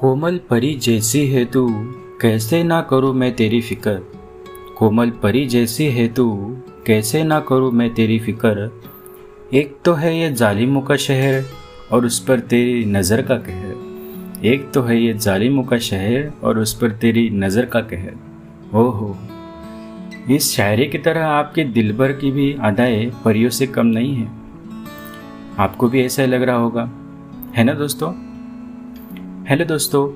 कोमल परी जैसी है तू, कैसे ना करूँ मैं तेरी फ़िक्र? कोमल परी जैसी है तू, कैसे ना करूँ मैं तेरी फ़िक्र? एक तो है ये जालिमों का शहर, और उस पर तेरी नज़र का कहर। एक तो है ये जालिमों का शहर, और उस पर तेरी नज़र का कहर। ओहो। इस शायरी की तरह आपके दिल भर की भी अदाएँ परियों से कम नहीं है। आपको भी ऐसा लग रहा होगा। है ना दोस्तों? हेलो दोस्तों,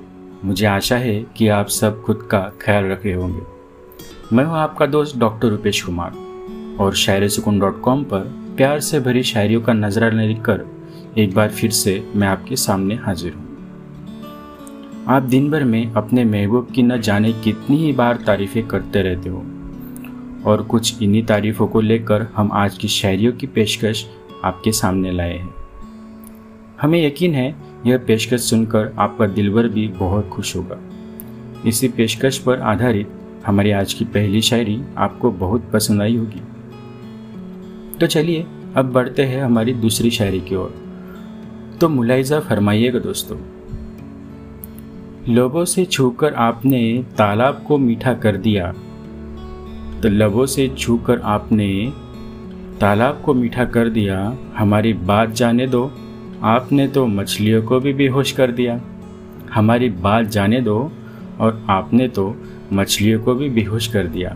मुझे आशा है कि आप सब खुद का ख्याल रखे होंगे। मैं हूँ आपका दोस्त डॉक्टर रुपेश कुमार और शायर सुकून डॉट कॉम पर प्यार से भरी शायरियों का नजरा लिखकर एक बार फिर से मैं आपके सामने हाजिर हूँ। आप दिन भर में अपने महबूब की न जाने कितनी ही बार तारीफ़ें करते रहते हो और कुछ इन्हीं तारीफ़ों को लेकर हम आज की शायरियों की पेशकश आपके सामने लाए हैं। हमें यकीन है यह पेशकश सुनकर आपका दिलवर भी बहुत खुश होगा। इसी पेशकश पर आधारित हमारी आज की पहली शायरी आपको बहुत पसंद आई होगी। तो चलिए, अब बढ़ते हैं हमारी दूसरी शायरी की ओर। तो मुलायजा फरमाइएगा दोस्तों, लोगों से छूकर आपने तालाब को मीठा कर दिया तो लबों से छूकर आपने तालाब को मीठा कर दिया, हमारी बात जाने दो आपने तो मछलियों को भी बेहोश कर दिया। हमारी बात जाने दो और आपने तो मछलियों को भी बेहोश कर दिया।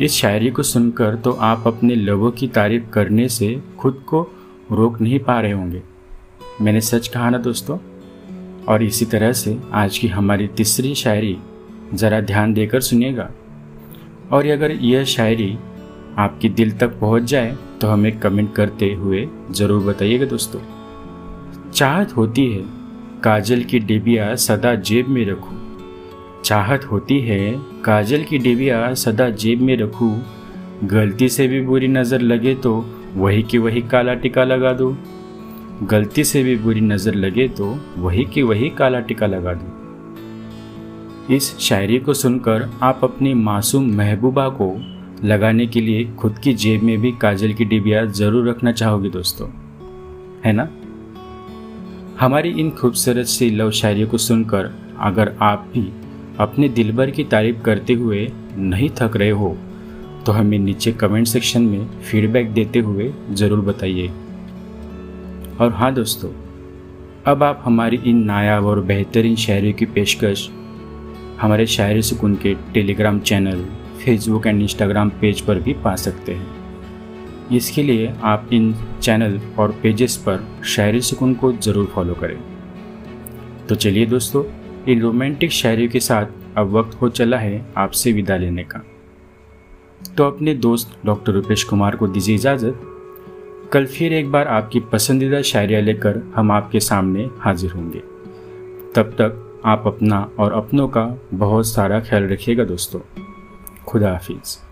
इस शायरी को सुनकर तो आप अपने लोगों की तारीफ़ करने से खुद को रोक नहीं पा रहे होंगे। मैंने सच कहा ना दोस्तों? और इसी तरह से आज की हमारी तीसरी शायरी ज़रा ध्यान देकर सुनिएगा। और अगर यह शायरी आपकी दिल तक पहुँच जाए तो हमें कमेंट करते हुए ज़रूर बताइएगा दोस्तों। चाहत होती है, काजल की डिबिया सदा जेब में रखूँ। चाहत होती है, काजल की डिबिया सदा जेब में रखूँ। गलती से भी बुरी नज़र लगे तो वही की वही काला टिका लगा दो। गलती से भी बुरी नज़र लगे तो वही की वही काला टिका लगा दो। इस शायरी को सुनकर आप अपनी मासूम महबूबा को लगाने के लिए खुद की जेब में भी काजल की डिबिया ज़रूर रखना चाहोगे दोस्तों, है ना? हमारी इन खूबसूरत सी लव शायरी को सुनकर अगर आप भी अपने दिलबर की तारीफ़ करते हुए नहीं थक रहे हो तो हमें नीचे कमेंट सेक्शन में फीडबैक देते हुए ज़रूर बताइए। और हाँ दोस्तों, अब आप हमारी इन नायाब और बेहतरीन शायरी की पेशकश हमारे शायरी सुकून के Telegram channel Facebook and Instagram page पर भी पा सकते हैं। इसके लिए आप इन चैनल और पेजेस पर शायरी सुकून को ज़रूर फॉलो करें। तो चलिए दोस्तों, इन रोमांटिक शायरी के साथ अब वक्त हो चला है आपसे विदा लेने का। तो अपने दोस्त डॉक्टर रुपेश कुमार को दीजिए इजाज़त। कल फिर एक बार आपकी पसंदीदा शायरियाँ लेकर हम आपके सामने हाजिर होंगे। तब तक आप अपना और अपनों का बहुत सारा ख्याल रखिएगा दोस्तों। खुदा हाफिज़।